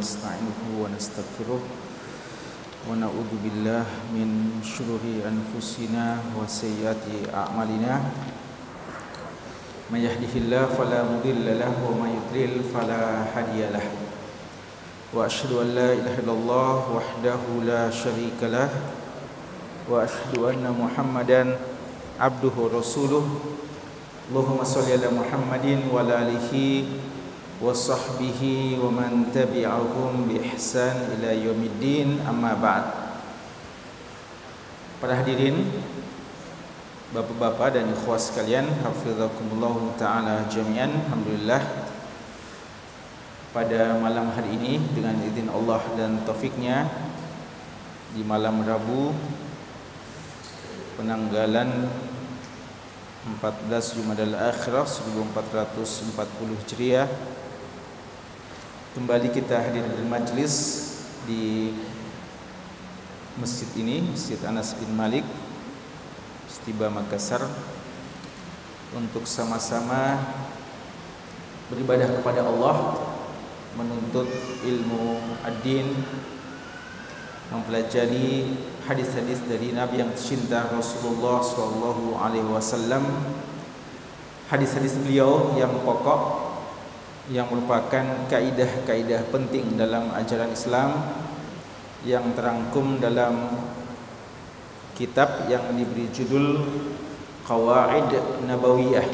ونستعينه ونستغفره ونعوذ بالله من شرور أنفسنا وسيئات أعمالنا. من يهده الله فلا مضل له ومن يضلل فلا هادي له. وأشهد أن لا إله إلا الله وحده لا شريك له. وأشهد أن محمدا عبده ورسوله. اللهم صل على محمد وعلى آله وصحبه ومن تبعهم بإحسان إلى يوم الدين أما بعد Para hadirin Bapak-bapak dan ikhwah sekalian Hafizakumullah ta'ala jami'an Alhamdulillah Pada malam hari ini Dengan izin Allah dan taufiknya Di malam Rabu Penanggalan 14 Jumadal Akhirah 1440 Hijriah Kembali kita hadir di majlis Di masjid ini Masjid Anas bin Malik Stiba Makassar Untuk sama-sama Beribadah kepada Allah Menuntut ilmu ad-din Mempelajari hadis-hadis dari Nabi yang tercinta Rasulullah wasallam. Hadis-hadis beliau yang pokok yang merupakan kaidah-kaidah penting dalam ajaran Islam yang terangkum dalam kitab yang diberi judul Qawaid Nabawiyah.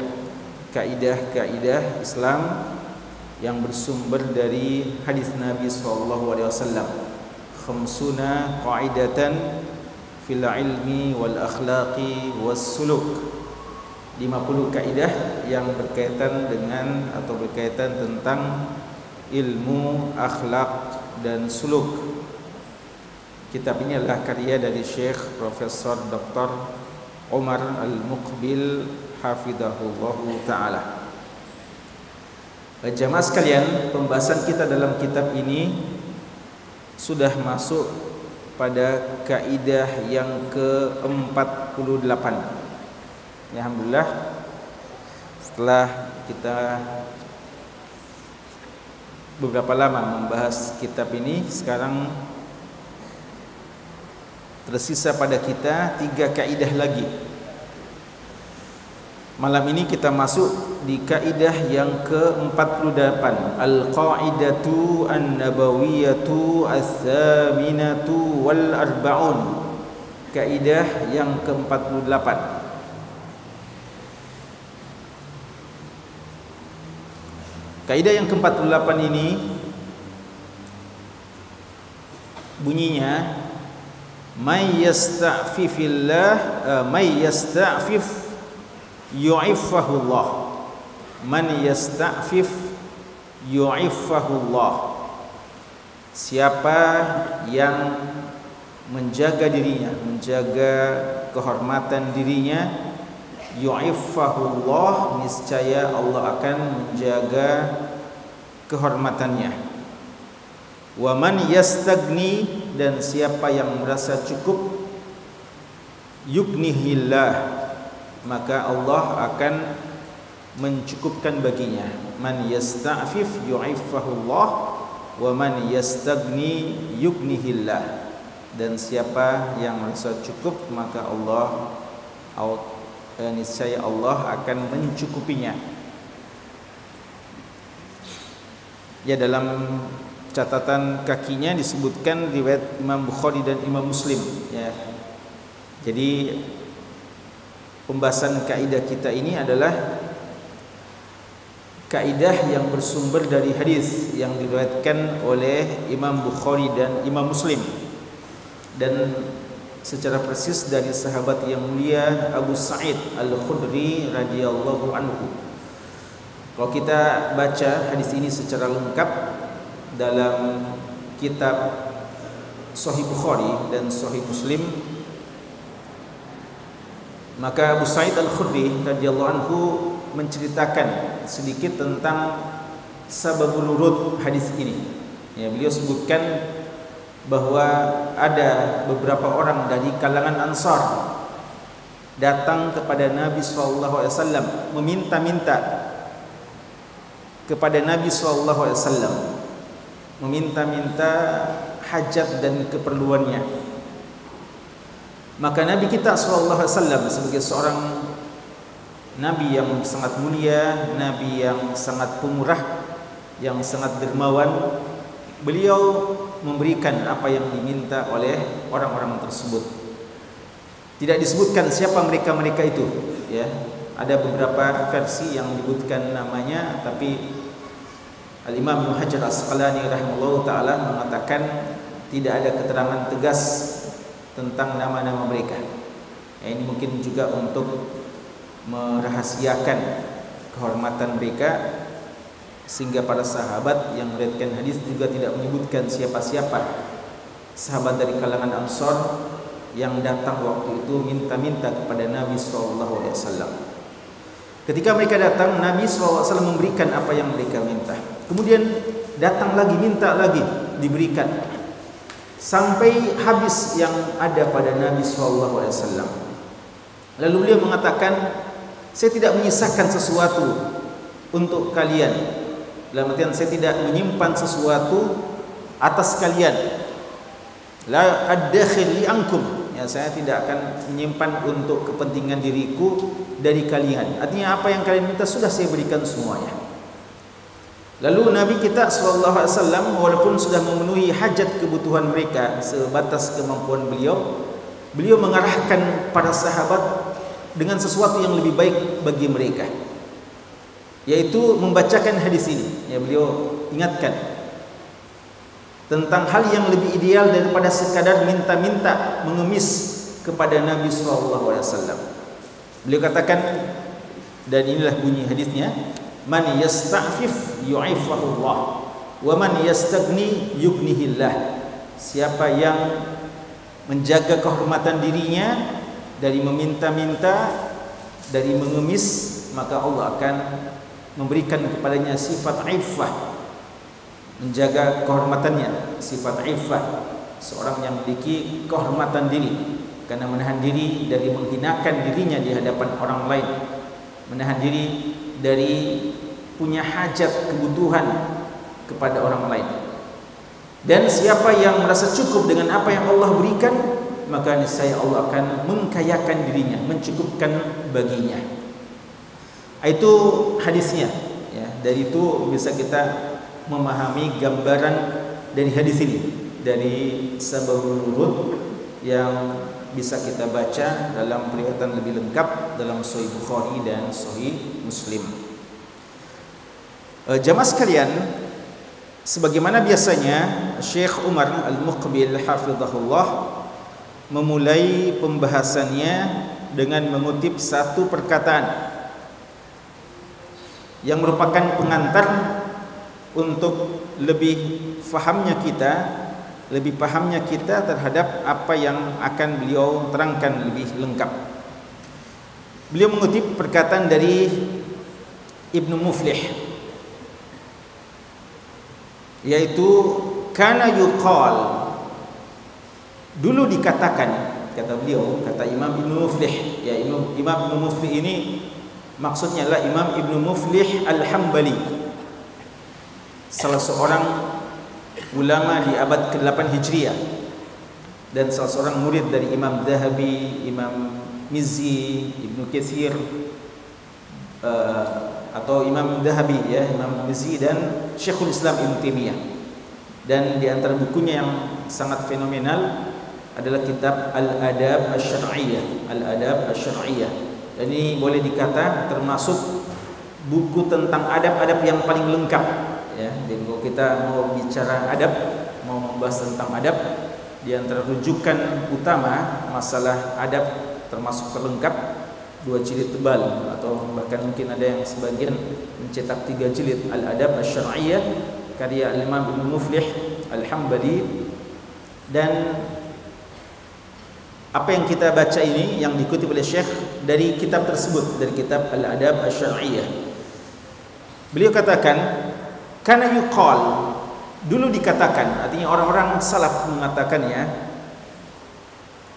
Kaidah-kaidah Islam yang bersumber dari hadis Nabi wasallam khamsuna qa'idatan fil ilmi wal akhlaqi was suluk 50 kaidah yang berkaitan dengan atau berkaitan tentang ilmu akhlak dan suluk kitab ini adalah karya dari Syekh Profesor Dr. Umar Al-Muqbil hafizahullah taala Jamaah sekalian, pembahasan kita dalam kitab ini sudah masuk pada kaidah yang ke-48. Ya, alhamdulillah. Setelah kita beberapa lama membahas kitab ini, sekarang tersisa pada kita tiga kaidah lagi. Malam ini kita masuk di kaidah yang ke-48 Al-Qaidatu An-Nabawiyatu As-Saminatu Wal Arba'un Kaidah yang ke-48 Kaidah yang ke-48 ini Bunyinya May yasta'fifillah uh, May yasta'fif yu'iffahullah man yasta'fif yu'iffahullah siapa yang menjaga dirinya menjaga kehormatan dirinya yu'iffahullah niscaya Allah akan menjaga kehormatannya. Wa man yastagni dan siapa yang merasa cukup yuknihillah maka Allah akan mencukupkan baginya. Man yasta'fif yu'iffahullah. Wa man yastagni yughnihillah dan siapa yang merasa cukup maka Allah niscaya Allah akan mencukupinya. Ya dalam catatan kakinya disebutkan riwayat Imam Bukhari dan Imam Muslim ya. Jadi pembahasan kaidah kita ini adalah kaidah yang bersumber dari hadis yang diriwayatkan oleh Imam Bukhari dan Imam Muslim. Dan secara persis dari sahabat yang mulia Abu Sa'id Al-Khudri radhiyallahu anhu. Kalau kita baca hadis ini secara lengkap dalam kitab Sahih Bukhari dan Sahih Muslim maka Abu Sa'id Al-Khudri radhiyallahu anhu menceritakan sedikit tentang sababul urut hadis ini. Ya, beliau sebutkan bahwa ada beberapa orang dari kalangan Ansar datang kepada Nabi sallallahu alaihi wasallam meminta-minta kepada Nabi sallallahu alaihi wasallam meminta-minta hajat dan keperluannya. Maka Nabi kita sallallahu alaihi wasallam sebagai seorang nabi yang sangat mulia, nabi yang sangat pemurah, yang sangat dermawan, beliau memberikan apa yang diminta oleh orang-orang tersebut. Tidak disebutkan siapa mereka-mereka itu, ya. Ada beberapa versi yang menyebutkan namanya tapi Al-Imam Ibnu Hajar Asqalani rahimahullah taala mengatakan tidak ada keterangan tegas tentang nama-nama mereka. Ya, ini mungkin juga untuk merahasiakan kehormatan mereka sehingga para sahabat yang meriwayatkan hadis juga tidak menyebutkan siapa-siapa sahabat dari kalangan Ansor yang datang waktu itu minta-minta kepada Nabi wasallam. Ketika mereka datang, Nabi SAW memberikan apa yang mereka minta. Kemudian datang lagi, minta lagi, diberikan. Sampai habis yang ada pada Nabi SAW. Lalu beliau mengatakan, saya tidak menyisakan sesuatu untuk kalian. Dalam artian saya tidak menyimpan sesuatu atas kalian. La ad-dakhil li ankum. Ya saya tidak akan menyimpan untuk kepentingan diriku dari kalian. Artinya apa yang kalian minta sudah saya berikan semuanya. Lalu Nabi kita sallallahu alaihi wasallam walaupun sudah memenuhi hajat kebutuhan mereka sebatas kemampuan beliau beliau mengarahkan para sahabat dengan sesuatu yang lebih baik bagi mereka yaitu membacakan hadis ini ya beliau ingatkan tentang hal yang lebih ideal daripada sekadar minta-minta mengemis kepada Nabi sallallahu alaihi wasallam. Beliau katakan dan inilah bunyi hadisnya, man yasta'fif yu'iffahu Allah wa man yastagni yughnihillah. Siapa yang menjaga kehormatan dirinya dari meminta-minta, dari mengemis, maka Allah akan memberikan kepadanya sifat iffah menjaga kehormatannya sifat iffah seorang yang memiliki kehormatan diri karena menahan diri dari menghinakan dirinya di hadapan orang lain menahan diri dari punya hajat kebutuhan kepada orang lain. Dan siapa yang merasa cukup dengan apa yang Allah berikan maka niscaya Allah akan mengkayakan dirinya mencukupkan baginya itu hadisnya ya dari itu bisa kita memahami gambaran dari hadis ini dari sababul yang bisa kita baca dalam peringatan lebih lengkap dalam Sahih Bukhari dan Sahih Muslim. E, jamaah sekalian, sebagaimana biasanya Syekh Umar Al-Muqbil hafizahullah memulai pembahasannya dengan mengutip satu perkataan yang merupakan pengantar untuk lebih fahamnya kita lebih pahamnya kita terhadap apa yang akan beliau terangkan lebih lengkap. Beliau mengutip perkataan dari Ibnu Muflih yaitu kana yuqal dulu dikatakan kata beliau kata Imam Ibnu Muflih ya Imam Imam Ibnu Muflih ini maksudnya adalah Imam Ibnu Muflih Al-Hambali salah seorang ulama di abad ke-8 Hijriah dan salah seorang murid dari Imam Zahabi, Imam Mizzi, Ibnu Katsir uh, atau Imam Zahabi ya, Imam Mizzi dan Syekhul Islam Ibnu Taimiyah. Dan di antara bukunya yang sangat fenomenal adalah kitab Al-Adab Asy-Syar'iyyah, Al-Adab Asy-Syar'iyyah. Dan ini boleh dikata termasuk buku tentang adab-adab yang paling lengkap ya. Jadi kalau kita mau bicara adab mau membahas tentang adab di antara rujukan utama masalah adab termasuk terlengkap dua jilid tebal atau bahkan mungkin ada yang sebagian mencetak tiga jilid. Al-adab asy-syar'iyyah karya Imam Ibnu Muflih Al-Hambali dan apa yang kita baca ini yang dikutip oleh Syekh dari kitab tersebut dari kitab Al-Adab Asy-Syar'iyyah. Beliau katakan karena yuqal. Dulu dikatakan artinya orang-orang salaf mengatakannya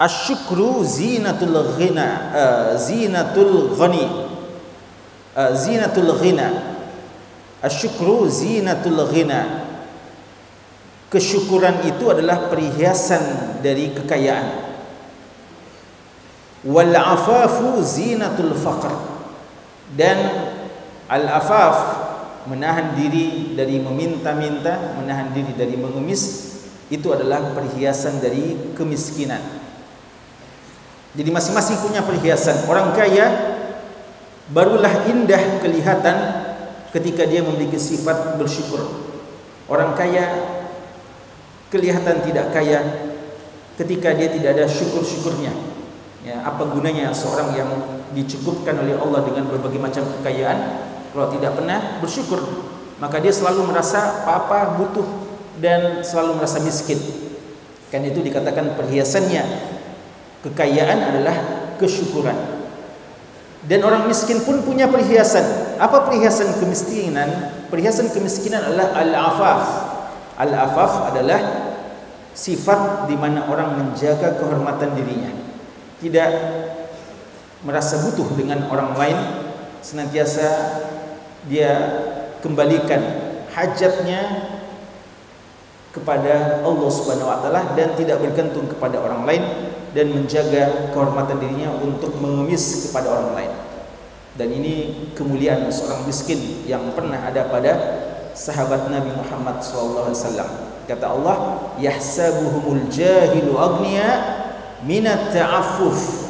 asyukru zinatul ghina uh, zinatul ghani uh, zinatul ghina asyukru zinatul ghina. Kesyukuran itu adalah perhiasan dari kekayaan wal afafu zinatul faqr. Dan al afaf menahan diri dari meminta-minta menahan diri dari mengemis itu adalah perhiasan dari kemiskinan. Jadi masing-masing punya perhiasan. Orang kaya barulah indah kelihatan ketika dia memiliki sifat bersyukur. Orang kaya kelihatan tidak kaya ketika dia tidak ada syukur-syukurnya. Ya, apa gunanya seorang yang dicukupkan oleh Allah dengan berbagai macam kekayaan kalau tidak pernah bersyukur, maka dia selalu merasa apa-apa butuh dan selalu merasa miskin. Kan itu dikatakan perhiasannya kekayaan adalah kesyukuran. Dan orang miskin pun punya perhiasan. Apa perhiasan kemiskinan? Perhiasan kemiskinan adalah al-afaf. Al-afaf adalah sifat di mana orang menjaga kehormatan dirinya. Tidak merasa butuh dengan orang lain, senantiasa dia kembalikan hajatnya kepada Allah Subhanahu wa taala dan tidak bergantung kepada orang lain dan menjaga kehormatan dirinya untuk mengemis kepada orang lain. Dan ini kemuliaan seorang miskin yang pernah ada pada sahabat Nabi Muhammad SAW. Kata Allah, yahsabuhumul jahilu agniya minat ta'affuf.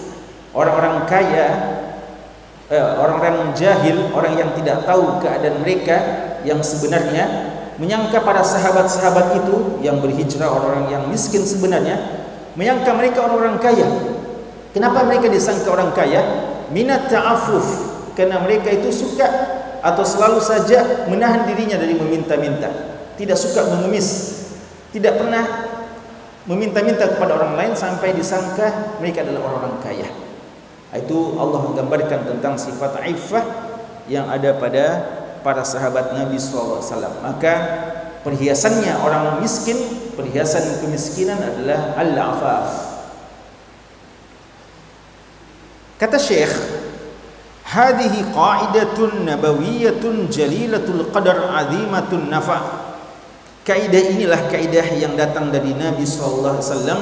Orang-orang kaya, eh, orang-orang jahil, orang yang tidak tahu keadaan mereka yang sebenarnya menyangka para sahabat-sahabat itu yang berhijrah orang-orang yang miskin sebenarnya menyangka mereka orang-orang kaya. Kenapa mereka disangka orang kaya? Minat ta'affuf karena mereka itu suka atau selalu saja menahan dirinya dari meminta-minta tidak suka mengemis tidak pernah meminta-minta kepada orang lain sampai disangka mereka adalah orang-orang kaya. Itu Allah menggambarkan tentang sifat iffah yang ada pada para sahabat Nabi SAW maka perhiasannya orang miskin perhiasan kemiskinan adalah al-afaf. Kata Syekh Hadihi qa'idatun nabawiyyatun jalilatul qadar azimatun nafa. Kaidah inilah kaidah yang datang dari Nabi sallallahu alaihi wasallam.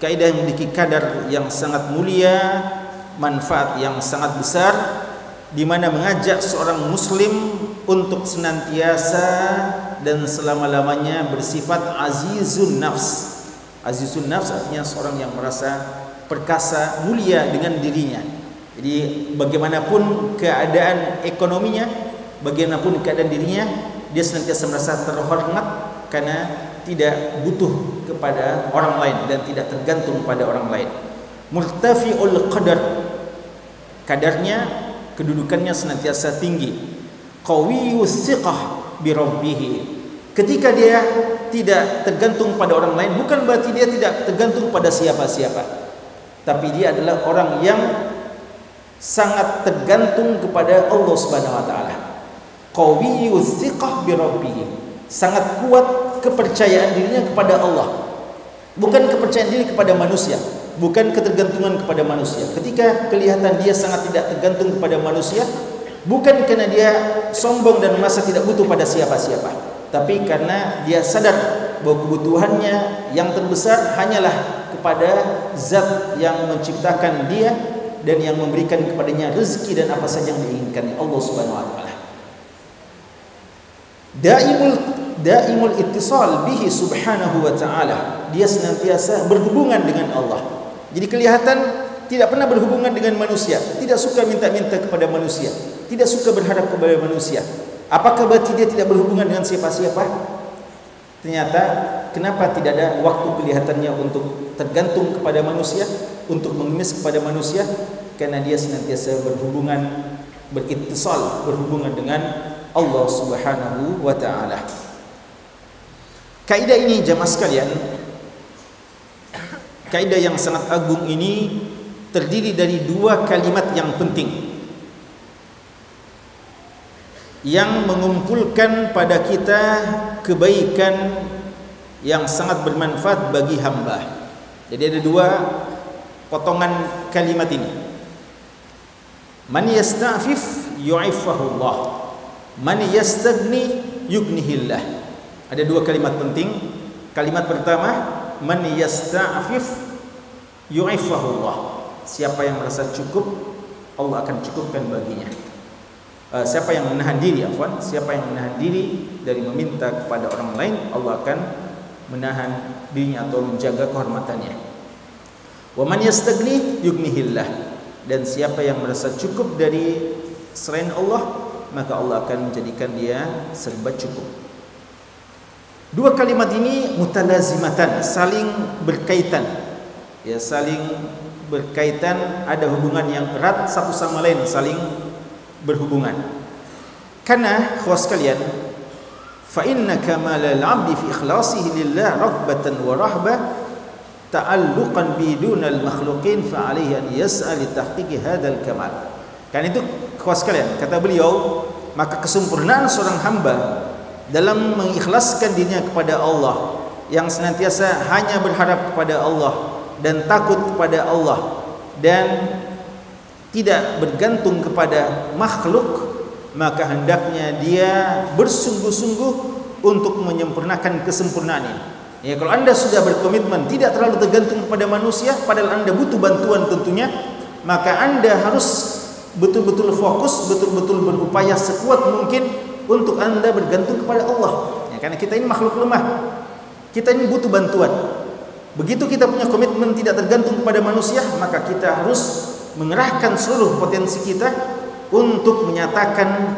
Kaidah yang memiliki kadar yang sangat mulia, manfaat yang sangat besar di mana mengajak seorang muslim untuk senantiasa dan selama-lamanya bersifat azizun nafs. Azizun nafs artinya seorang yang merasa perkasa, mulia dengan dirinya jadi bagaimanapun keadaan ekonominya, bagaimanapun keadaan dirinya, dia senantiasa merasa terhormat karena tidak butuh kepada orang lain dan tidak tergantung pada orang lain. Murtafi'ul qadar kadarnya kedudukannya senantiasa tinggi. Qawiyus siqah bi rabbih. Ketika dia tidak tergantung pada orang lain bukan berarti dia tidak tergantung pada siapa-siapa. Tapi dia adalah orang yang sangat tergantung kepada Allah Subhanahu wa taala. Qawiyyu thiqah bi. Sangat kuat kepercayaan dirinya kepada Allah. Bukan kepercayaan diri kepada manusia, bukan ketergantungan kepada manusia. Ketika kelihatan dia sangat tidak tergantung kepada manusia, bukan karena dia sombong dan merasa tidak butuh pada siapa-siapa, tapi karena dia sadar bahwa kebutuhannya yang terbesar hanyalah kepada zat yang menciptakan dia dan yang memberikan kepadanya rezeki dan apa saja yang diinginkan Allah Subhanahu wa taala. Daimul daimul ittisal bihi subhanahu wa taala. Dia senantiasa berhubungan dengan Allah. Jadi kelihatan tidak pernah berhubungan dengan manusia, tidak suka minta-minta kepada manusia, tidak suka berharap kepada manusia. Apakah berarti dia tidak berhubungan dengan siapa-siapa? Ternyata kenapa tidak ada waktu kelihatannya untuk tergantung kepada manusia? untuk mengemis kepada manusia karena dia senantiasa berhubungan berittisal berhubungan dengan Allah Subhanahu wa taala. Kaidah ini jemaah sekalian kaidah yang sangat agung ini terdiri dari dua kalimat yang penting yang mengumpulkan pada kita kebaikan yang sangat bermanfaat bagi hamba. Jadi ada dua potongan kalimat ini. Man yasta'fif yu'iffahu Allah. Man yastagni yughnihillah. Ada dua kalimat penting Kalimat pertama, man yasta'fif yu'ifahullah. Siapa yang merasa cukup, Allah akan cukupkan baginya. Uh, siapa yang menahan diri, afwan, siapa yang menahan diri dari meminta kepada orang lain, Allah akan menahan dirinya atau menjaga kehormatannya. Wa man yastagni yughnihillah. Dan siapa yang merasa cukup dari selain Allah, maka Allah akan menjadikan dia serba cukup. Dua kalimat ini mutalazimatan, saling berkaitan. Ya, saling berkaitan, ada hubungan yang erat satu sama lain, saling berhubungan. Karena khawas kalian, fa inna kamal al-'abdi fi ikhlasihi lillah raghbatan wa rahbah ta'alluqan bidun al-makhluqin fa alayhi an yas'al li tahqiqi hadzal kamal. Kan itu khawas kalian, kata beliau, maka kesempurnaan seorang hamba dalam mengikhlaskan dirinya kepada Allah yang senantiasa hanya berharap kepada Allah dan takut kepada Allah dan tidak bergantung kepada makhluk maka hendaknya dia bersungguh-sungguh untuk menyempurnakan kesempurnaan ini. Ya kalau anda sudah berkomitmen tidak terlalu tergantung kepada manusia padahal anda butuh bantuan tentunya maka anda harus betul-betul fokus betul-betul berupaya sekuat mungkin untuk anda bergantung kepada Allah. Ya, karena kita ini makhluk lemah. Kita ini butuh bantuan. Begitu kita punya komitmen tidak tergantung kepada manusia maka kita harus mengerahkan seluruh potensi kita untuk menyatakan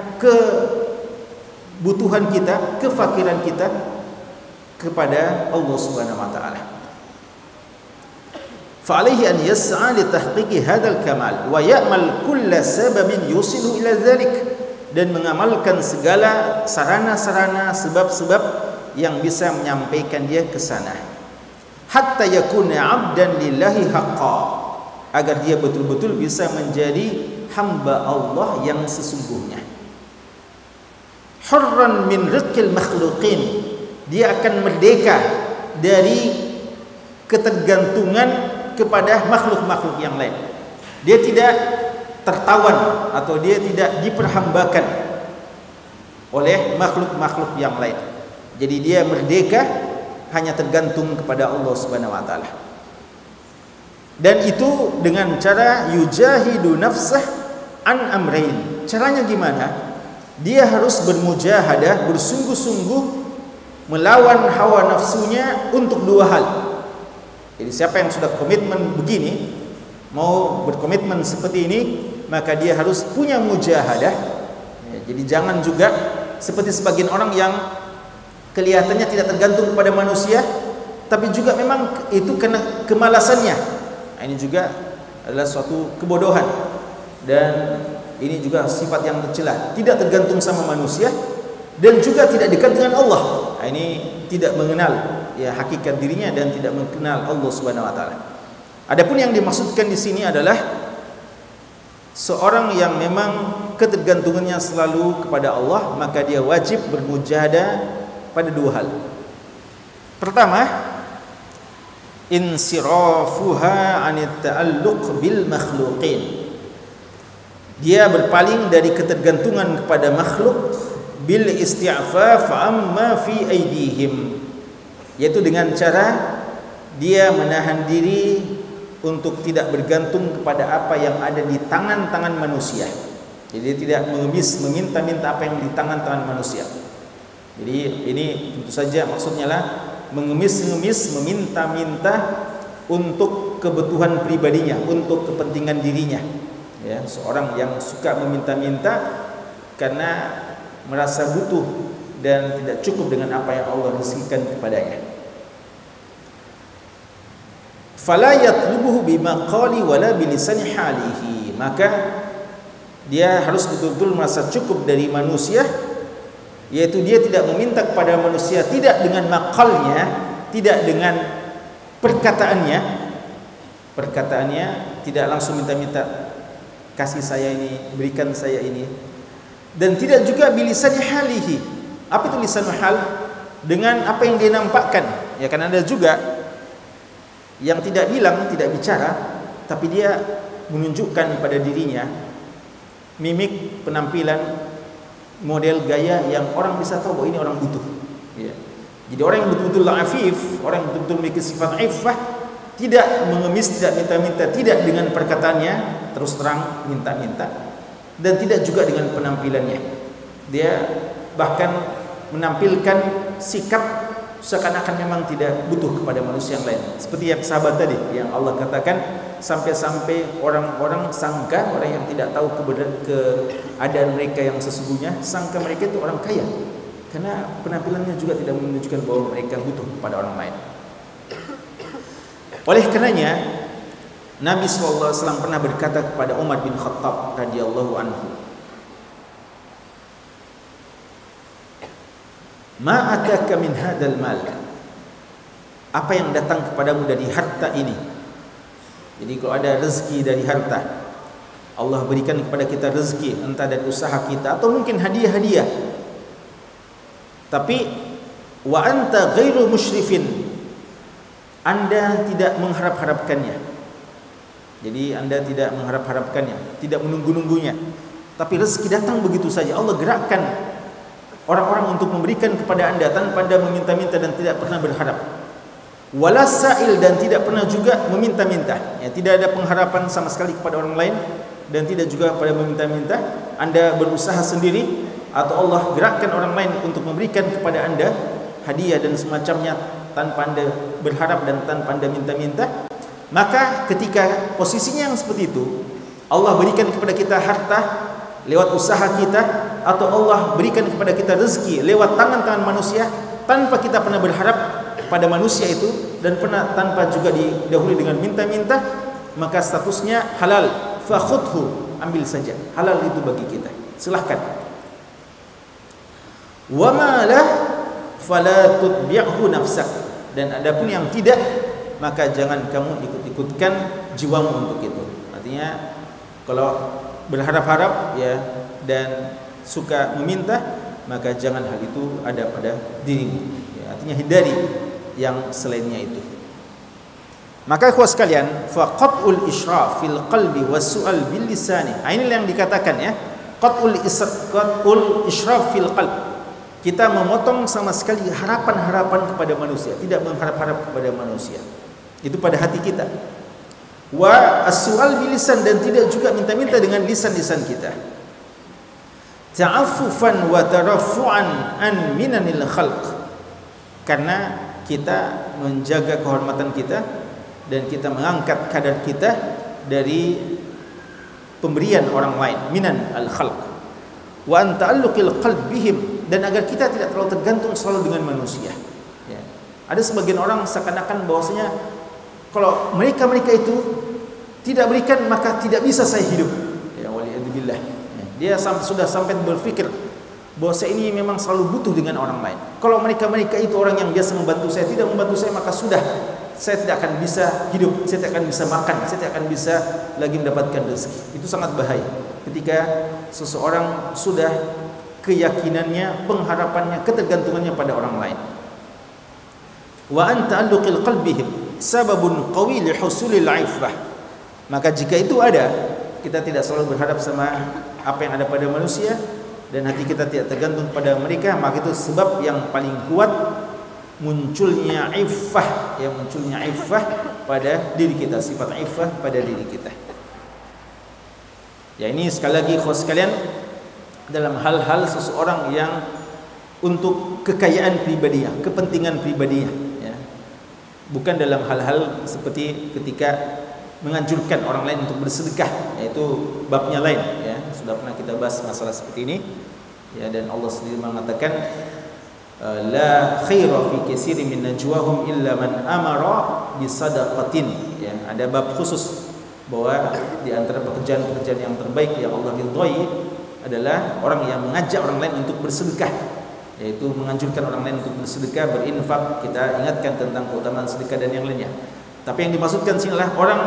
kebutuhan kita kefakiran kita kepada Allah Subhanahu wa taala فعليه أن يسعى لتحقيق هذا الكمال ويأمل كل سبب يوصل إلى ذلك dan mengamalkan segala sarana-sarana sebab-sebab yang bisa menyampaikan dia ke sana hatta yakuna 'abdan lillahi haqqan agar dia betul-betul bisa menjadi hamba Allah yang sesungguhnya hurran min riqil makhluqin dia akan merdeka dari ketergantungan kepada makhluk-makhluk yang lain dia tidak tertawan atau dia tidak diperhambakan oleh makhluk-makhluk yang lain. Jadi dia merdeka hanya tergantung kepada Allah Subhanahu wa taala. Dan itu dengan cara yujahidu nafsah an amrain. Caranya gimana? Dia harus bermujahadah, bersungguh-sungguh melawan hawa nafsunya untuk dua hal. Jadi siapa yang sudah komitmen begini, mau berkomitmen seperti ini, maka dia harus punya mujahadah. Ya, jadi jangan juga seperti sebagian orang yang kelihatannya tidak tergantung kepada manusia tapi juga memang itu kena kemalasannya. Nah, ini juga adalah suatu kebodohan. Dan ini juga sifat yang tercela. Tidak tergantung sama manusia dan juga tidak dekat dengan Allah. Nah, ini tidak mengenal ya hakikat dirinya dan tidak mengenal Allah Subhanahu wa taala. Adapun yang dimaksudkan di sini adalah seorang yang memang ketergantungannya selalu kepada Allah maka dia wajib bermujahadah pada dua hal. Pertama insirafuha anit ta'alluq bil makhluqin. Dia berpaling dari ketergantungan kepada makhluk bil isti'faf amma fi aidihim yaitu dengan cara dia menahan diri untuk tidak bergantung kepada apa yang ada di tangan-tangan manusia. Jadi tidak mengemis meminta-minta apa yang di tangan-tangan manusia. Jadi ini tentu saja maksudnya lah mengemis-ngemis meminta-minta untuk kebutuhan pribadinya, untuk kepentingan dirinya. Ya, seorang yang suka meminta-minta karena merasa butuh dan tidak cukup dengan apa yang Allah rezekikan kepadanya. Fala yatlubuhu bimaqali wala bilisani halihi. Maka dia harus betul-betul merasa cukup dari manusia yaitu dia tidak meminta kepada manusia tidak dengan makalnya tidak dengan perkataannya. Perkataannya tidak langsung minta-minta kasih saya ini berikan saya ini. Dan tidak juga bilisani halihi apa itu lisan hal dengan apa yang dia nampakkan ya kan ada juga yang tidak bilang, tidak bicara, tapi dia menunjukkan pada dirinya mimik, penampilan, model gaya yang orang bisa tahu bahwa ini orang butuh. Ya. Jadi orang yang betul-betul afif, orang yang betul-betul memiliki sifat iffah, tidak mengemis, tidak minta-minta, tidak dengan perkataannya, terus terang minta-minta, dan tidak juga dengan penampilannya. Dia bahkan menampilkan sikap seakan-akan memang tidak butuh kepada manusia yang lain. Seperti yang sahabat tadi yang Allah katakan sampai-sampai orang-orang sangka orang yang tidak tahu keadaan mereka yang sesungguhnya sangka mereka itu orang kaya karena penampilannya juga tidak menunjukkan bahwa mereka butuh kepada orang lain. Oleh karenanya Nabi SAW pernah berkata kepada Umar bin Khattab radhiyallahu anhu Ma min hadal mal Apa yang datang kepadamu dari harta ini Jadi kalau ada rezeki dari harta Allah berikan kepada kita rezeki Entah dari usaha kita Atau mungkin hadiah-hadiah tapi wa anta ghairu musyrifin. Anda tidak mengharap-harapkannya. Jadi anda tidak mengharap-harapkannya, tidak menunggu-nunggunya. Tapi rezeki datang begitu saja. Allah gerakkan orang-orang untuk memberikan kepada anda tanpa anda meminta-minta dan tidak pernah berharap. Wala sa'il dan tidak pernah juga meminta-minta. Ya, tidak ada pengharapan sama sekali kepada orang lain dan tidak juga pada meminta-minta. Anda berusaha sendiri atau Allah gerakkan orang lain untuk memberikan kepada anda hadiah dan semacamnya tanpa anda berharap dan tanpa anda minta-minta maka ketika posisinya yang seperti itu Allah berikan kepada kita harta lewat usaha kita atau Allah berikan kepada kita rezeki lewat tangan-tangan manusia tanpa kita pernah berharap pada manusia itu dan pernah tanpa juga didahului dengan minta-minta maka statusnya halal. Fakhudhu ambil saja. Halal itu bagi kita. Silahkan. Wa ma la fala tutbi'hu nafsak. Dan adapun yang tidak maka jangan kamu ikut-ikutkan jiwamu untuk itu. Artinya kalau berharap-harap ya dan suka meminta maka jangan hal itu ada pada dirimu ya, artinya hindari yang selainnya itu maka ikhwas sekalian faqatul israf fil qalbi wasu'al bil lisani nah, ini yang dikatakan ya qatul qatul israf fil qalbi kita memotong sama sekali harapan-harapan kepada manusia, tidak mengharap-harap kepada manusia. Itu pada hati kita. Wa as-su'al bilisan dan tidak juga minta-minta dengan lisan-lisan kita. Ta'affufan wa tarafu'an an minanil khalq. Karena kita menjaga kehormatan kita dan kita mengangkat kadar kita dari pemberian orang lain minan al khalq wa an ta'alluqil qalbihim dan agar kita tidak terlalu tergantung selalu dengan manusia. Ya. Ada sebagian orang seakan-akan bahwasanya kalau mereka-mereka itu tidak berikan maka tidak bisa saya hidup. Ya waliyadzubillah. Dia sudah sampai berpikir bahwa saya ini memang selalu butuh dengan orang lain. Kalau mereka-mereka itu orang yang biasa membantu saya, tidak membantu saya maka sudah saya tidak akan bisa hidup, saya tidak akan bisa makan, saya tidak akan bisa lagi mendapatkan rezeki. Itu sangat bahaya. Ketika seseorang sudah keyakinannya, pengharapannya, ketergantungannya pada orang lain. Wa anta alluqil qalbihim sababun qawi li husulil. Maka jika itu ada, kita tidak selalu berharap sama apa yang ada pada manusia dan hati kita tidak tergantung pada mereka, maka itu sebab yang paling kuat munculnya iffah, ya munculnya iffah pada diri kita, sifat iffah pada diri kita. Ya ini sekali lagi khos sekalian dalam hal-hal seseorang yang untuk kekayaan pribadinya, kepentingan pribadinya ya. Bukan dalam hal-hal seperti ketika menganjurkan orang lain untuk bersedekah, yaitu babnya lain ya. Sudah pernah kita bahas masalah seperti ini. Ya dan Allah sendiri mengatakan la khaira fi katsirin min najwahum illa man amara bi sadaqatin ya ada bab khusus bahwa di antara pekerjaan-pekerjaan yang terbaik yang Allah ridhoi adalah orang yang mengajak orang lain untuk bersedekah yaitu menganjurkan orang lain untuk bersedekah berinfak kita ingatkan tentang keutamaan sedekah dan yang lainnya tapi yang dimaksudkan sini adalah orang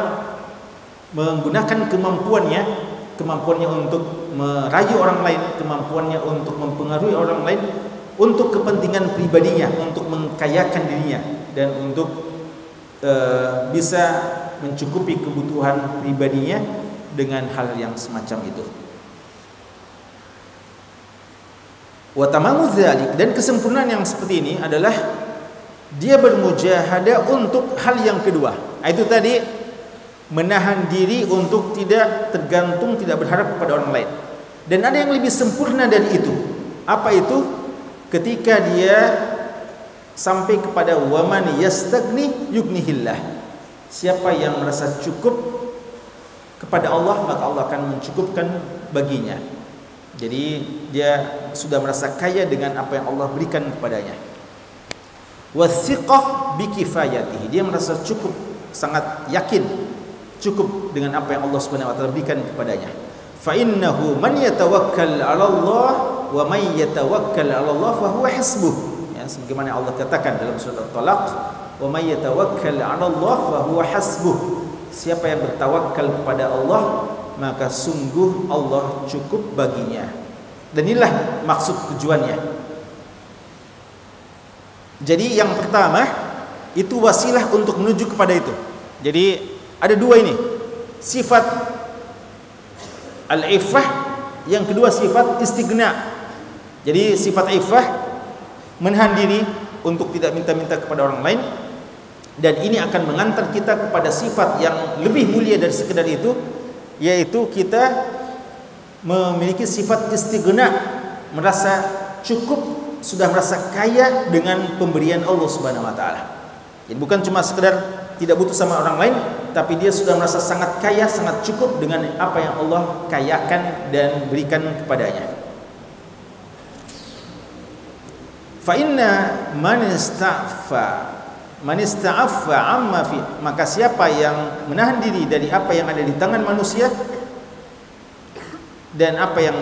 menggunakan kemampuannya kemampuannya untuk merayu orang lain kemampuannya untuk mempengaruhi orang lain untuk kepentingan pribadinya untuk mengkayakan dirinya dan untuk e, bisa mencukupi kebutuhan pribadinya dengan hal yang semacam itu dan kesempurnaan yang seperti ini adalah dia bermujahadah untuk hal yang kedua. Itu tadi menahan diri untuk tidak tergantung, tidak berharap kepada orang lain. Dan ada yang lebih sempurna dari itu. Apa itu? Ketika dia sampai kepada waman yastagni yughnihillah. Siapa yang merasa cukup kepada Allah, maka Allah akan mencukupkan baginya. Jadi dia sudah merasa kaya dengan apa yang Allah berikan kepadanya. Wasiqah bikifayatihi. Dia merasa cukup, sangat yakin cukup dengan apa yang Allah Subhanahu wa taala berikan kepadanya. Fa innahu man yatawakkal 'ala Allah wa man yatawakkal 'ala Allah fa huwa hasbuh. Ya, sebagaimana Allah katakan dalam surah At-Talaq, wa man yatawakkal 'ala Allah fa huwa hasbuh. Siapa yang bertawakal kepada Allah, maka sungguh Allah cukup baginya. Dan inilah maksud tujuannya. Jadi yang pertama itu wasilah untuk menuju kepada itu. Jadi ada dua ini. Sifat al-iffah, yang kedua sifat istighna. Jadi sifat iffah menahan diri untuk tidak minta-minta kepada orang lain dan ini akan mengantar kita kepada sifat yang lebih mulia dari sekedar itu yaitu kita memiliki sifat istighna merasa cukup sudah merasa kaya dengan pemberian Allah Subhanahu wa taala. Jadi bukan cuma sekedar tidak butuh sama orang lain tapi dia sudah merasa sangat kaya, sangat cukup dengan apa yang Allah kayakan dan berikan kepadanya. Fa inna man ista'fa man ista'affa amma fi maka siapa yang menahan diri dari apa yang ada di tangan manusia dan apa yang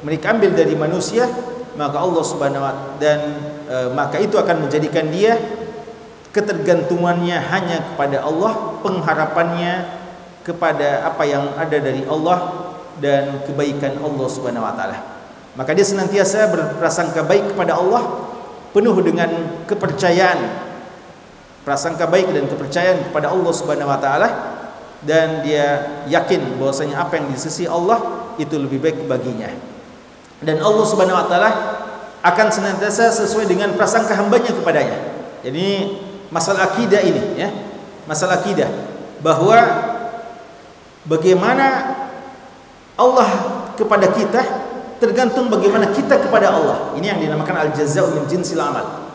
mereka ambil dari manusia maka Allah Subhanahu wa dan e, maka itu akan menjadikan dia ketergantungannya hanya kepada Allah, pengharapannya kepada apa yang ada dari Allah dan kebaikan Allah Subhanahu wa taala. Maka dia senantiasa berprasangka baik kepada Allah, penuh dengan kepercayaan. Prasangka baik dan kepercayaan kepada Allah Subhanahu wa taala dan dia yakin bahwasanya apa yang di sisi Allah itu lebih baik baginya. Dan Allah Subhanahu wa taala akan senantiasa sesuai dengan prasangka hambanya kepadanya. Jadi masalah akidah ini ya. Masalah akidah. Bahwa bagaimana Allah kepada kita tergantung bagaimana kita kepada Allah. Ini yang dinamakan al jazaa'u min jinsil amal.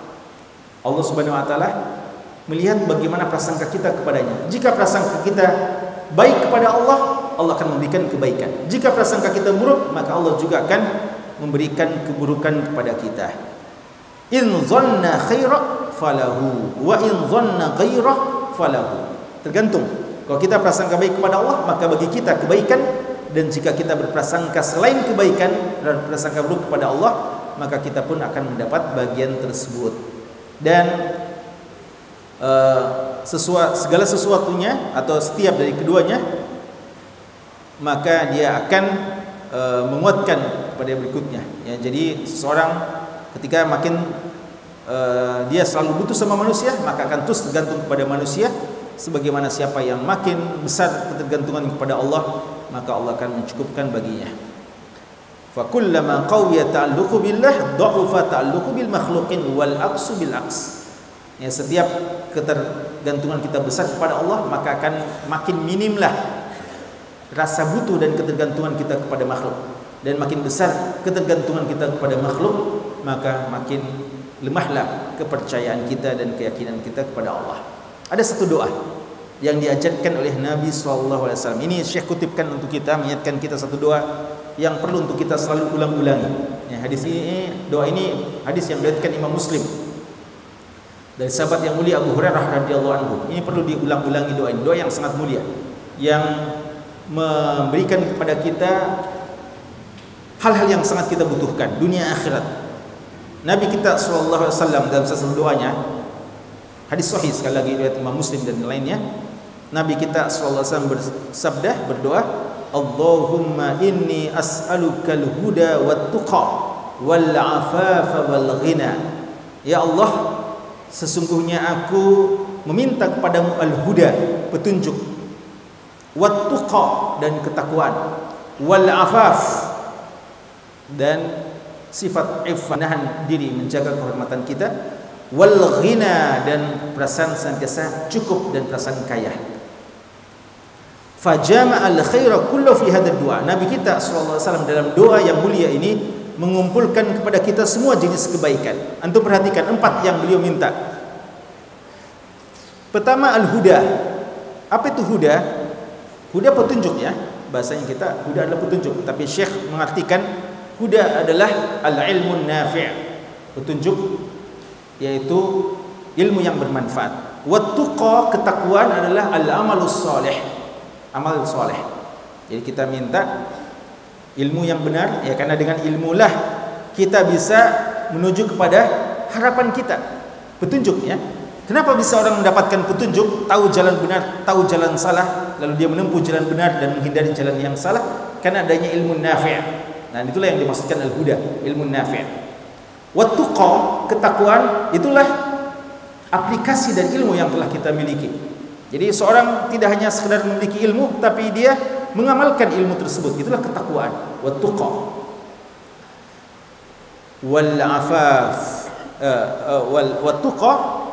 Allah Subhanahu wa taala melihat bagaimana prasangka kita kepadanya. Jika prasangka kita baik kepada Allah Allah akan memberikan kebaikan. Jika prasangka kita buruk maka Allah juga akan memberikan keburukan kepada kita. In dhanna khaira falahu wa in dhanna ghairah falahu. Tergantung. Kalau kita prasangka baik kepada Allah maka bagi kita kebaikan. Dan jika kita berprasangka selain kebaikan dan berprasangka buruk kepada Allah maka kita pun akan mendapat bagian tersebut. Dan uh, segala sesuatunya atau setiap dari keduanya maka dia akan uh, menguatkan pada berikutnya. Ya jadi seseorang ketika makin uh, dia selalu butuh sama manusia maka akan terus tergantung kepada manusia. Sebagaimana siapa yang makin besar ketergantungan kepada Allah maka Allah akan mencukupkan baginya. Fa kullama qawiya ta'alluqu billah dha'ufa ta'alluqu bil makhluqin wal aqsu bil aqs. Ya setiap ketergantungan kita besar kepada Allah maka akan makin minimlah rasa butuh dan ketergantungan kita kepada makhluk. Dan makin besar ketergantungan kita kepada makhluk maka makin lemahlah kepercayaan kita dan keyakinan kita kepada Allah. Ada satu doa yang diajarkan oleh Nabi SAW. Ini Syekh kutipkan untuk kita, mengingatkan kita satu doa yang perlu untuk kita selalu ulang-ulangi. Ya, hadis ini, doa ini hadis yang diriwayatkan Imam Muslim dari sahabat yang mulia Abu Hurairah radhiyallahu anhu. Ini perlu diulang-ulangi doa ini, doa yang sangat mulia yang memberikan kepada kita hal-hal yang sangat kita butuhkan dunia akhirat Nabi kita sallallahu alaihi wasallam dalam satu doanya hadis sahih sekali lagi riwayat Imam Muslim dan lainnya Nabi kita sallallahu alaihi wasallam bersabda berdoa Allahumma inni as'aluka al-huda wat tuqa wal afafa wal ghina Ya Allah sesungguhnya aku meminta kepadamu al-huda petunjuk wat tuqa dan ketakwaan wal afaf dan sifat iffah nahan diri menjaga kehormatan kita wal ghina dan perasaan senantiasa cukup dan perasaan kaya. Fajama al khaira kullu fi hadzal doa. Nabi kita sallallahu alaihi wasallam dalam doa yang mulia ini mengumpulkan kepada kita semua jenis kebaikan. Antum perhatikan empat yang beliau minta. Pertama al-huda. Apa itu huda? Huda petunjuk ya. Bahasanya kita huda adalah petunjuk, tapi Syekh mengartikan huda adalah al-ilmun nafi'. Petunjuk yaitu ilmu yang bermanfaat. Wattuqa ketakwaan adalah al-amalus salih. Amal saleh. Jadi kita minta ilmu yang benar ya karena dengan ilmulah kita bisa menuju kepada harapan kita. Petunjuk ya. Kenapa bisa orang mendapatkan petunjuk, tahu jalan benar, tahu jalan salah, lalu dia menempuh jalan benar dan menghindari jalan yang salah? Karena adanya ilmu nafi'. Nah, itulah yang dimaksudkan al-huda, ilmu nafi'. Wattuqa, ketakwaan itulah aplikasi dan ilmu yang telah kita miliki. Jadi seorang tidak hanya sekedar memiliki ilmu tapi dia mengamalkan ilmu tersebut. Itulah ketakwaan, wattuqa. Wal afaf uh, uh, wal wattuqa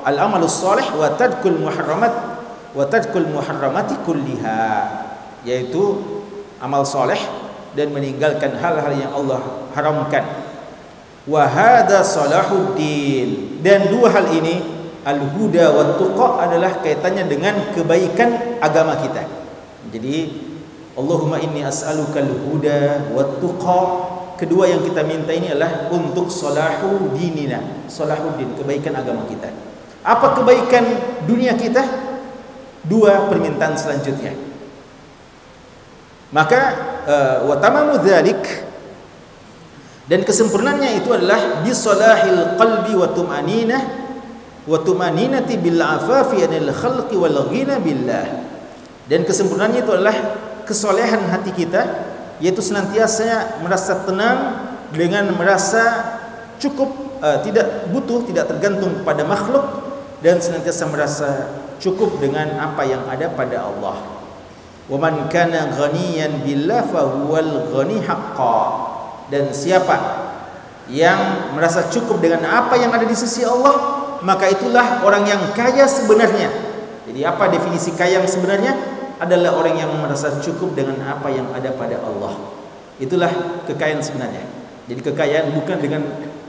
al amalus salih wa tadkul muharramat wa tadkul muharramati kulliha yaitu amal soleh dan meninggalkan hal-hal yang Allah haramkan Wahada salahuddin dan dua hal ini al-huda wa tuqa adalah kaitannya dengan kebaikan agama kita. Jadi Allahumma inni as'aluka al-huda wa tuqa. Kedua yang kita minta ini adalah untuk salahu dinina, salahuddin, kebaikan agama kita. Apa kebaikan dunia kita? Dua permintaan selanjutnya. Maka wa tamamu dzalik dan kesempurnaannya itu adalah bisalahil qalbi wa tumaninah wa tumaninati bil afafi anil khalqi wal ghina billah. Dan kesempurnaannya itu adalah kesolehan hati kita yaitu senantiasa merasa tenang dengan merasa cukup uh, tidak butuh tidak tergantung kepada makhluk dan senantiasa merasa cukup dengan apa yang ada pada Allah. Wa man kana ghaniyan billah fa huwal ghani haqqan dan siapa yang merasa cukup dengan apa yang ada di sisi Allah maka itulah orang yang kaya sebenarnya. Jadi apa definisi kaya yang sebenarnya? Adalah orang yang merasa cukup dengan apa yang ada pada Allah. Itulah kekayaan sebenarnya. Jadi kekayaan bukan dengan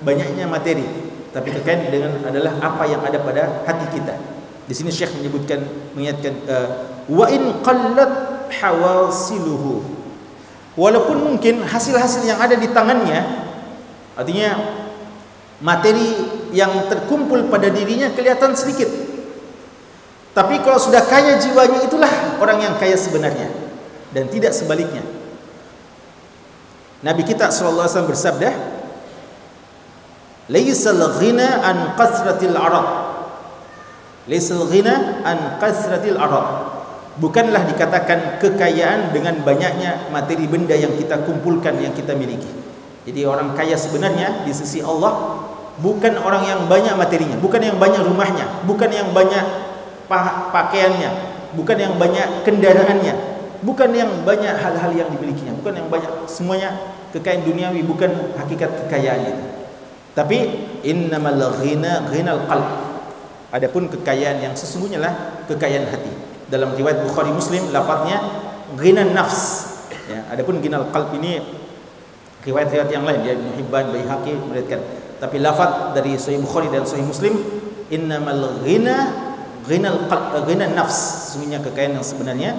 banyaknya materi tapi kekayaan dengan adalah apa yang ada pada hati kita. Di sini Syekh menyebutkan mengingatkan uh, wa in qallat hawasiluhu Walaupun mungkin hasil-hasil yang ada di tangannya artinya materi yang terkumpul pada dirinya kelihatan sedikit. Tapi kalau sudah kaya jiwanya itulah orang yang kaya sebenarnya dan tidak sebaliknya. Nabi kita sallallahu alaihi bersabda, "Laisal ghina an qasratil arad." Laisal ghina an qasratil arad bukanlah dikatakan kekayaan dengan banyaknya materi benda yang kita kumpulkan yang kita miliki. Jadi orang kaya sebenarnya di sisi Allah bukan orang yang banyak materinya, bukan yang banyak rumahnya, bukan yang banyak pakaiannya, bukan yang banyak kendaraannya, bukan yang banyak hal-hal yang dimilikinya, bukan yang banyak semuanya kekayaan duniawi bukan hakikat kekayaan itu. Tapi innamal ghina ghinal qalb. Adapun kekayaan yang sesungguhnya lah kekayaan hati dalam riwayat Bukhari Muslim lafadznya ghina nafs. Ya adapun ginal qalb ini riwayat-riwayat yang lain ya Ibnu Hibban Baihaqi meriwayatkan. Tapi lafaz dari Sahih Bukhari dan Sahih Muslim innamal ghina ghinal qalb ghina nafs. Sesungguhnya kekayaan yang sebenarnya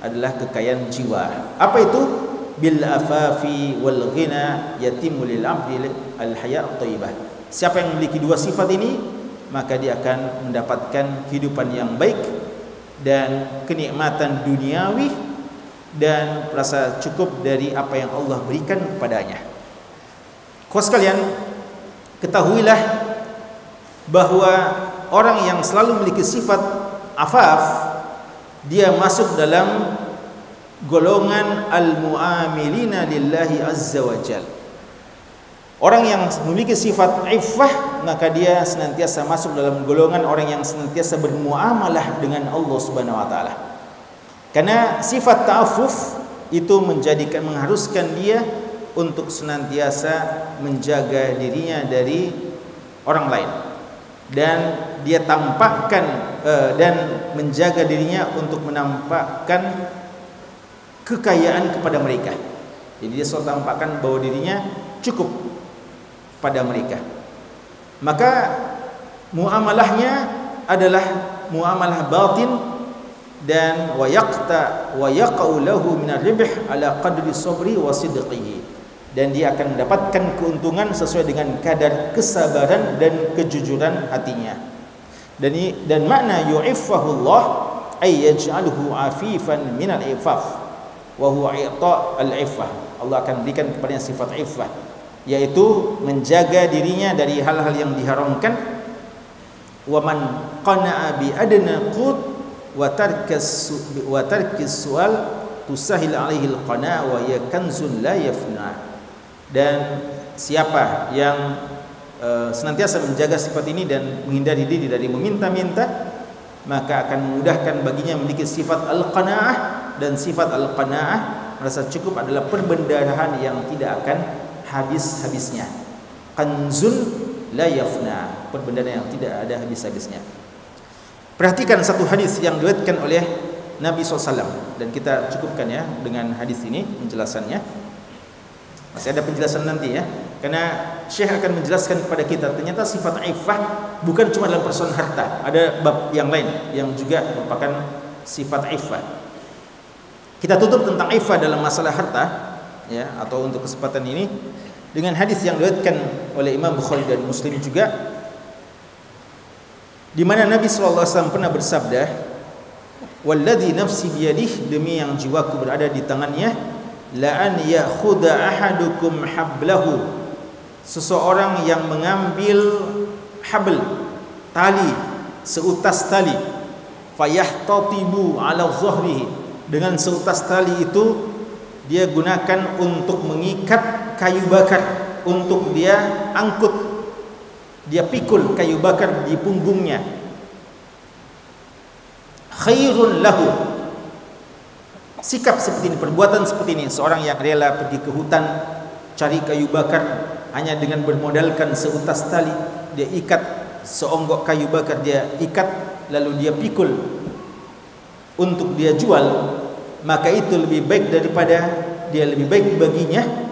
adalah kekayaan jiwa. Apa itu? Bil afafi wal ghina yatimu lil abdi al haya thayyibah siapa yang memiliki dua sifat ini maka dia akan mendapatkan kehidupan yang baik dan kenikmatan duniawi dan rasa cukup dari apa yang Allah berikan kepadanya. Kau sekalian, ketahuilah bahwa orang yang selalu memiliki sifat afaf dia masuk dalam golongan al-muamilina lillahi azza wa jalla Orang yang memiliki sifat iffah maka dia senantiasa masuk dalam golongan orang yang senantiasa bermuamalah dengan Allah Subhanahu wa taala. Karena sifat ta'affuf itu menjadikan mengharuskan dia untuk senantiasa menjaga dirinya dari orang lain. dan dia tampakkan uh, dan menjaga dirinya untuk menampakkan kekayaan kepada mereka. Jadi dia selalu tampakkan bahwa dirinya cukup pada mereka. Maka muamalahnya adalah muamalah batin dan wa yaqta wa yaqau lahu min ar-ribh ala qadri sabri wa sidqihi dan dia akan mendapatkan keuntungan sesuai dengan kadar kesabaran dan kejujuran hatinya. Dan dan makna yu'iffahu Allah ay yaj'aluhu afifan min al-ifaf wa huwa i'ta' al-iffah. Allah akan berikan kepadanya sifat iffah yaitu menjaga dirinya dari hal-hal yang diharamkan. Wa man qana'a bi adna qut wa tarkas wa tarkis sual tusahil alaihi al-qana' wa la yafna' dan siapa yang e, senantiasa menjaga sifat ini dan menghindari diri dari meminta-minta maka akan memudahkan baginya memiliki sifat al-qanaah dan sifat al-qanaah merasa cukup adalah perbendaharaan yang tidak akan habis-habisnya. Kanzun la yafna. Yang tidak ada habis-habisnya. Perhatikan satu hadis yang diriwayatkan oleh Nabi SAW dan kita cukupkan ya dengan hadis ini penjelasannya. Masih ada penjelasan nanti ya. Karena Syekh akan menjelaskan kepada kita ternyata sifat iffah bukan cuma dalam persoalan harta, ada bab yang lain yang juga merupakan sifat iffah. Kita tutup tentang iffah dalam masalah harta ya atau untuk kesempatan ini dengan hadis yang diriwayatkan oleh Imam Bukhari dan Muslim juga di mana Nabi SAW pernah bersabda Walladhi nafsi biyadih demi yang jiwaku berada di tangannya la an ya'khudha ahadukum hablahu. Seseorang yang mengambil habl tali seutas tali fayahtatibu ala dhahrihi dengan seutas tali itu dia gunakan untuk mengikat kayu bakar untuk dia angkut. Dia pikul kayu bakar di punggungnya. Khairun lahu. Sikap seperti ini, perbuatan seperti ini, seorang yang rela pergi ke hutan cari kayu bakar hanya dengan bermodalkan seutas tali, dia ikat seonggok kayu bakar dia ikat lalu dia pikul untuk dia jual, maka itu lebih baik daripada dia lebih baik baginya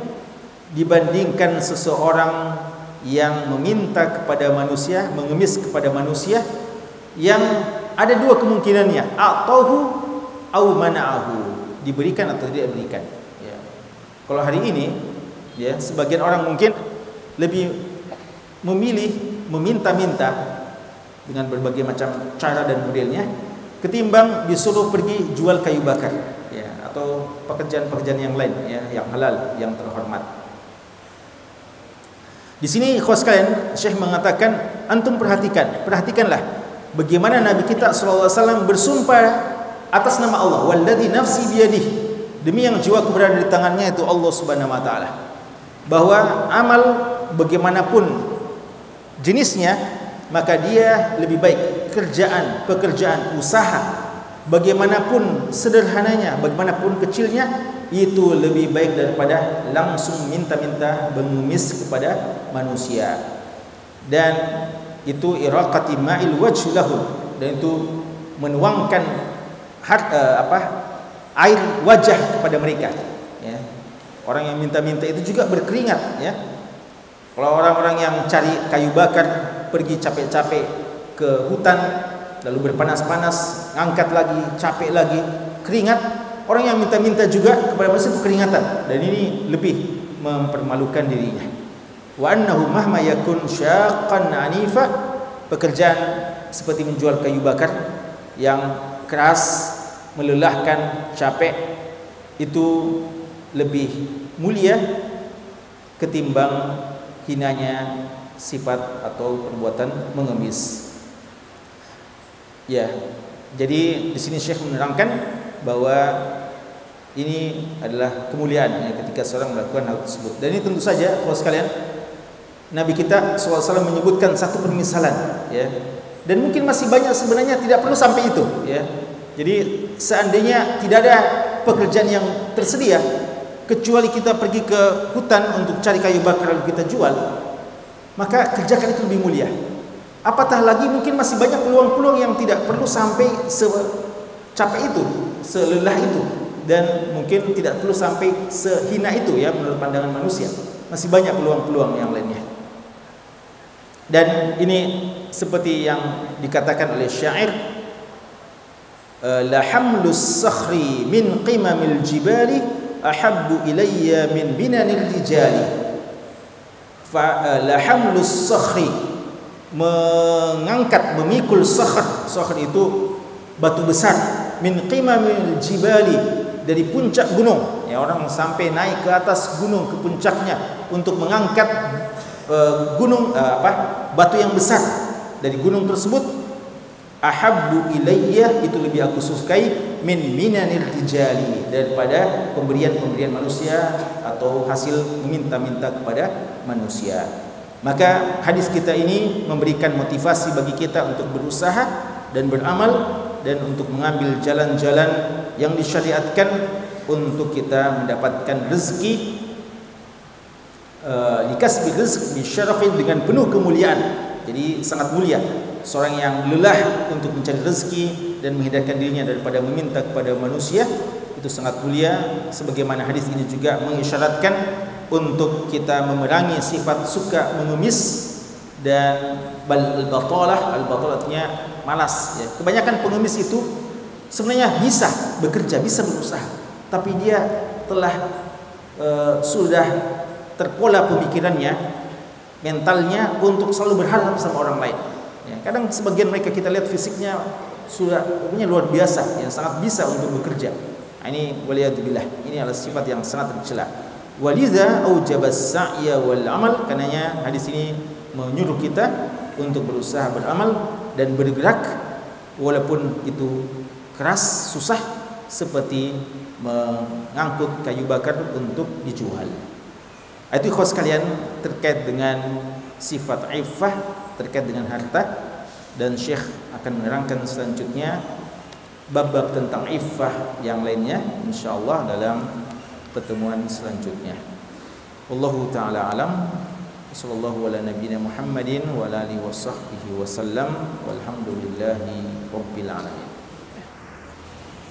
dibandingkan seseorang yang meminta kepada manusia, mengemis kepada manusia yang ada dua kemungkinannya, atahu au mana'ahu diberikan atau tidak diberikan. Ya. Kalau hari ini, ya sebagian orang mungkin lebih memilih meminta-minta dengan berbagai macam cara dan modelnya ketimbang disuruh pergi jual kayu bakar ya atau pekerjaan-pekerjaan yang lain ya yang halal yang terhormat. Di sini khos kalian Syekh mengatakan antum perhatikan, perhatikanlah bagaimana Nabi kita sallallahu alaihi wasallam bersumpah atas nama Allah. Walladzi nafsi biyadih. Demi yang jiwaku berada di tangannya itu Allah Subhanahu wa taala. Bahwa amal bagaimanapun jenisnya maka dia lebih baik kerjaan pekerjaan usaha bagaimanapun sederhananya bagaimanapun kecilnya itu lebih baik daripada langsung minta-minta mengemis kepada manusia. Dan itu iraqati ma'il wajh dan itu menuangkan hat, uh, apa air wajah kepada mereka ya. Orang yang minta-minta itu juga berkeringat ya. Kalau orang-orang yang cari kayu bakar pergi capek-capek ke hutan lalu berpanas-panas ngangkat lagi capek lagi. Keringat orang yang minta-minta juga kepada manusia keringatan. Dan ini lebih mempermalukan dirinya. Wa annahu mahma yakun syaqqan anifa pekerjaan seperti menjual kayu bakar yang keras, melelahkan, capek itu lebih mulia ketimbang hinanya sifat atau perbuatan mengemis. Ya, jadi di sini Syekh menerangkan bahwa ini adalah kemuliaan ya, ketika seorang melakukan hal tersebut. Dan ini tentu saja kalau sekalian Nabi kita SAW menyebutkan satu permisalan ya. Dan mungkin masih banyak sebenarnya tidak perlu sampai itu ya. Jadi seandainya tidak ada pekerjaan yang tersedia kecuali kita pergi ke hutan untuk cari kayu bakar lalu kita jual maka kerjakan itu lebih mulia Apatah lagi mungkin masih banyak peluang-peluang yang tidak perlu sampai secapek itu, selelah itu dan mungkin tidak perlu sampai sehina itu ya menurut pandangan manusia. Masih banyak peluang-peluang yang lainnya. Dan ini seperti yang dikatakan oleh syair la hamlus sakhri min qimamil jibali ahabbu ilayya min binanil rijali fa la hamlus sakhri mengangkat memikul sakhr. Sakhr itu batu besar. Min qimamil jibali dari puncak gunung. Ya orang sampai naik ke atas gunung ke puncaknya untuk mengangkat uh, gunung uh, apa batu yang besar dari gunung tersebut. Ahabbu ilayya itu lebih aku sukai min minanil rijali daripada pemberian-pemberian manusia atau hasil meminta-minta kepada manusia maka hadis kita ini memberikan motivasi bagi kita untuk berusaha dan beramal dan untuk mengambil jalan-jalan yang disyariatkan untuk kita mendapatkan rezeki uh, likasbi rezeki syarafin dengan penuh kemuliaan. Jadi sangat mulia seorang yang lelah untuk mencari rezeki dan menghindarkan dirinya daripada meminta kepada manusia itu sangat mulia sebagaimana hadis ini juga mengisyaratkan untuk kita memerangi sifat suka mengemis dan bal batalah al batalah artinya malas ya. Kebanyakan pengemis itu sebenarnya bisa bekerja, bisa berusaha, tapi dia telah uh, sudah terpola pemikirannya, mentalnya untuk selalu berharap sama orang lain. Ya, kadang sebagian mereka kita lihat fisiknya sudah punya luar biasa, yang sangat bisa untuk bekerja. Nah, ini waliyadzubillah. Ini adalah sifat yang sangat tercela. Walidha aujaba sa'ya wal amal karenanya hadis ini menyuruh kita untuk berusaha beramal dan bergerak walaupun itu keras susah seperti mengangkut kayu bakar untuk dijual. Itu khos kalian terkait dengan sifat iffah terkait dengan harta dan Syekh akan menerangkan selanjutnya bab-bab tentang iffah yang lainnya insyaallah dalam pertemuan selanjutnya. Wallahu taala alam. Sallallahu ala nabiyyina Muhammadin wa ala alihi wasahbihi wasallam. Walhamdulillahi rabbil alamin.